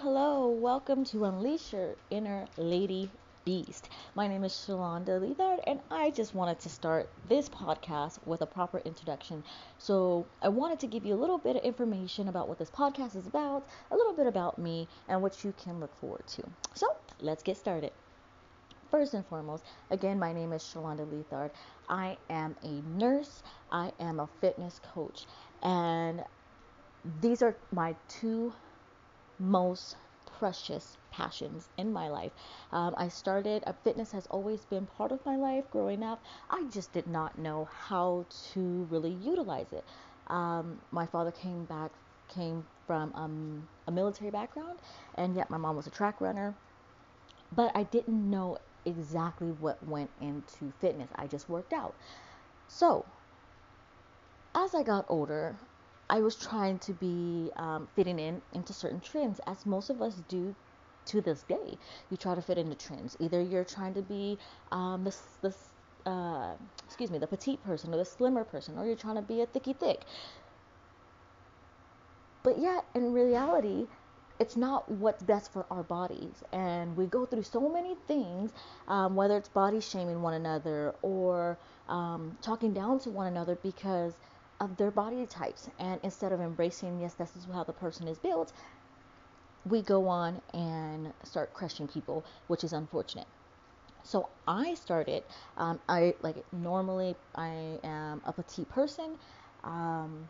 Hello. Welcome to Unleash Your Inner Lady Beast. My name is Shalonda Leathard, and I just wanted to start this podcast with a proper introduction. So, I wanted to give you a little bit of information about what this podcast is about, a little bit about me, and what you can look forward to. So, let's get started. First and foremost, again, my name is Shalonda Leathard. I am a nurse, I am a fitness coach, and these are my two most precious passions in my life. Um, I started, uh, fitness has always been part of my life growing up. I just did not know how to really utilize it. Um, my father came back, came from um, a military background, and yet my mom was a track runner. But I didn't know exactly what went into fitness. I just worked out. So, as I got older, I was trying to be um, fitting in into certain trends, as most of us do to this day. You try to fit into trends. Either you're trying to be um, this uh, excuse me, the petite person or the slimmer person, or you're trying to be a thicky thick. But yet, in reality, it's not what's best for our bodies. And we go through so many things, um, whether it's body shaming one another or um, talking down to one another because of their body types. And instead of embracing, yes, this is how the person is built, we go on and start crushing people, which is unfortunate. So I started, um, I like normally I am a petite person. Um,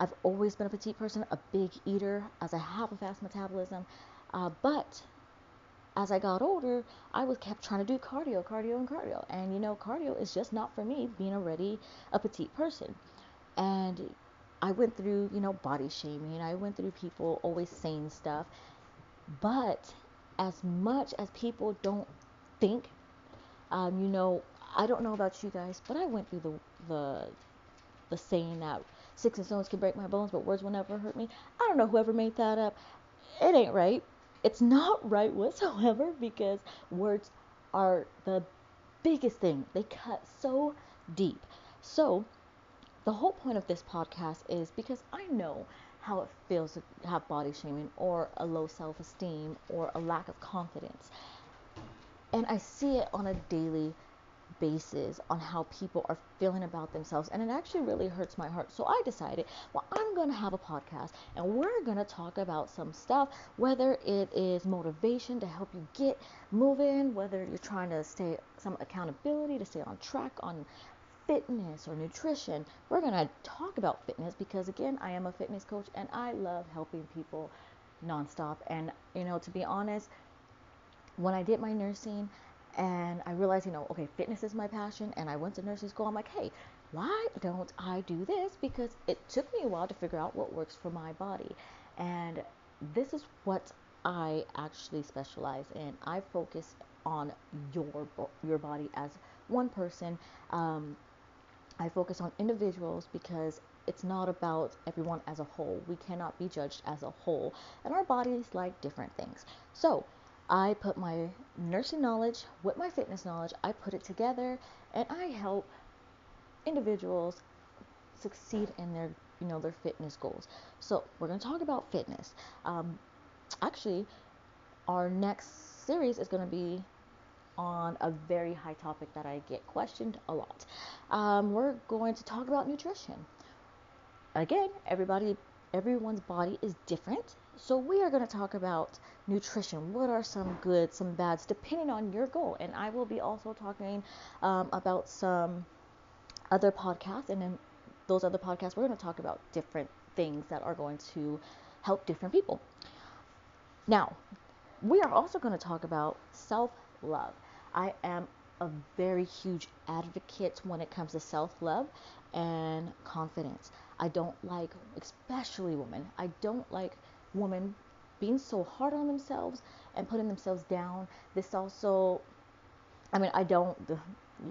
I've always been a petite person, a big eater, as I have a fast metabolism. Uh, but as I got older, I was kept trying to do cardio, cardio, and cardio. And you know, cardio is just not for me, being already a petite person. And I went through, you know, body shaming. I went through people always saying stuff. But as much as people don't think, um, you know, I don't know about you guys, but I went through the the the saying that six and stones can break my bones, but words will never hurt me. I don't know whoever made that up. It ain't right. It's not right whatsoever because words are the biggest thing. They cut so deep. So the whole point of this podcast is because I know how it feels to have body shaming or a low self esteem or a lack of confidence. And I see it on a daily basis on how people are feeling about themselves and it actually really hurts my heart so i decided well i'm going to have a podcast and we're going to talk about some stuff whether it is motivation to help you get moving whether you're trying to stay some accountability to stay on track on fitness or nutrition. We're going to talk about fitness because, again, I am a fitness coach and I love helping people nonstop. And, you know, to be honest, when I did my nursing and I realized, you know, okay, fitness is my passion and I went to nursing school, I'm like, hey, why don't I do this? Because it took me a while to figure out what works for my body. And this is what I actually specialize in. I focus on your your body as one person. Um, I focus on individuals because it's not about everyone as a whole. We cannot be judged as a whole, and our bodies like different things. So, I put my nursing knowledge with my fitness knowledge, I put it together, and I help individuals succeed in their you know their fitness goals. So we're going to talk about fitness. Um, actually, our next series is going to be on a very high topic that I get questioned a lot. Um, we're going to talk about nutrition. Again, everybody, everyone's body is different. So we are going to talk about nutrition. What are some good, some bads, depending on your goal. And I will be also talking um, about some other podcasts. And in those other podcasts, we're going to talk about different things that are going to help different people. Now, we are also going to talk about self love. I am a very huge advocate when it comes to self love and confidence. I don't like, especially women, I don't like women being so hard on themselves and putting themselves down. This also, I mean, I don't,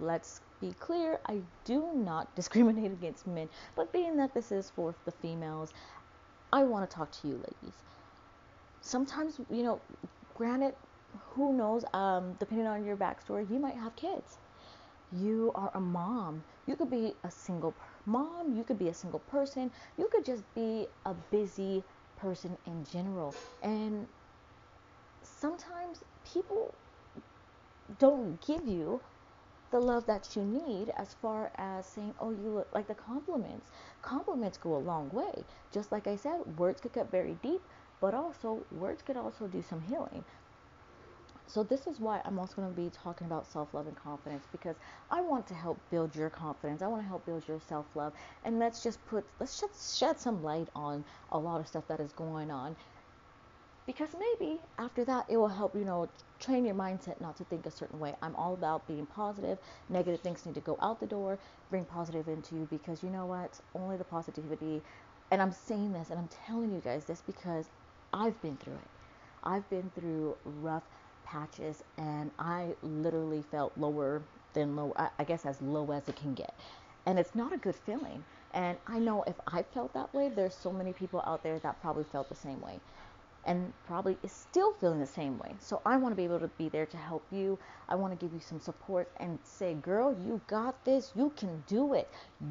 let's be clear, I do not discriminate against men, but being that this is for the females, I want to talk to you ladies. Sometimes, you know, granted, who knows, um, depending on your backstory, you might have kids. You are a mom. You could be a single mom. You could be a single person. You could just be a busy person in general. And sometimes people don't give you the love that you need as far as saying, oh, you look like the compliments. Compliments go a long way. Just like I said, words could cut very deep, but also words could also do some healing. So this is why I'm also going to be talking about self-love and confidence because I want to help build your confidence. I want to help build your self-love, and let's just put let's just shed some light on a lot of stuff that is going on. Because maybe after that it will help you know train your mindset not to think a certain way. I'm all about being positive. Negative things need to go out the door bring positive into you because you know what? Only the positivity. And i'm saying this and i'm telling you guys this because i've been through it. I've been through rough patches and i literally felt lower than low i guess as low as it can get and it's not a good feeling and i know if i felt that way there's so many people out there that probably felt the same way and probably is still feeling the same way. So I want to be able to be there to help you. I want to give you some support and say, girl, you got this. You can do it.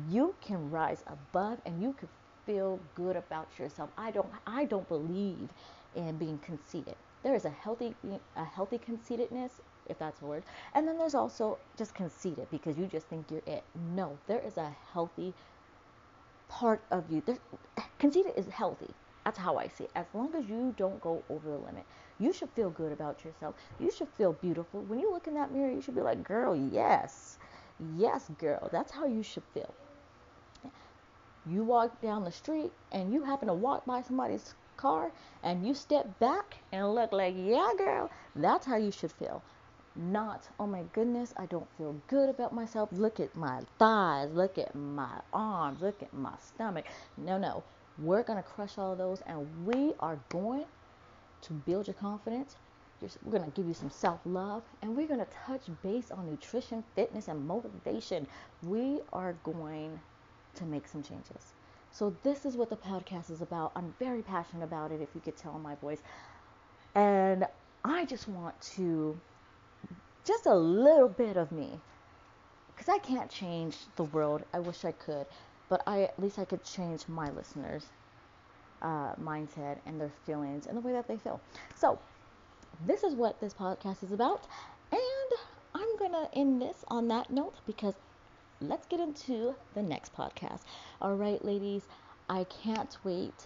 You can rise above and you can feel good about yourself. I don't I don't believe in being conceited. There is a healthy a healthy conceitedness if that's a word. And then there's also just conceited because you just think you're it. No, there is a healthy part of you. There, conceited is healthy. That's how I see it. As long as you don't go over the limit, you should feel good about yourself. You should feel beautiful. When you look in that mirror, you should be like, girl, yes. Yes, girl. That's how you should feel. You walk down the street and you happen to walk by somebody's car and you step back and look like, yeah, girl. That's how you should feel. Not, oh my goodness, I don't feel good about myself. Look at my thighs. Look at my arms. Look at my stomach. No, no. We're going to crush all those and we are going to build your confidence. We're going to give you some self love and we're going to touch base on nutrition, fitness, and motivation. We are going to make some changes. So, this is what the podcast is about. I'm very passionate about it, if you could tell in my voice. And I just want to, just a little bit of me, because I can't change the world. I wish I could but I at least I could change my listeners' uh, mindset and their feelings and the way that they feel. So this is what this podcast is about, and I'm gonna end this on that note because let's get into the next podcast. All right, ladies, I can't wait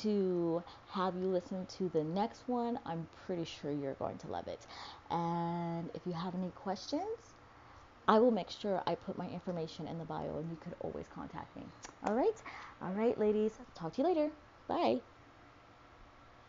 to have you listen to the next one. I'm pretty sure you're going to love it. And if you have any questions, I will make sure I put my information in the bio and you could always contact me. All right? All right, ladies. Talk to you later. Bye.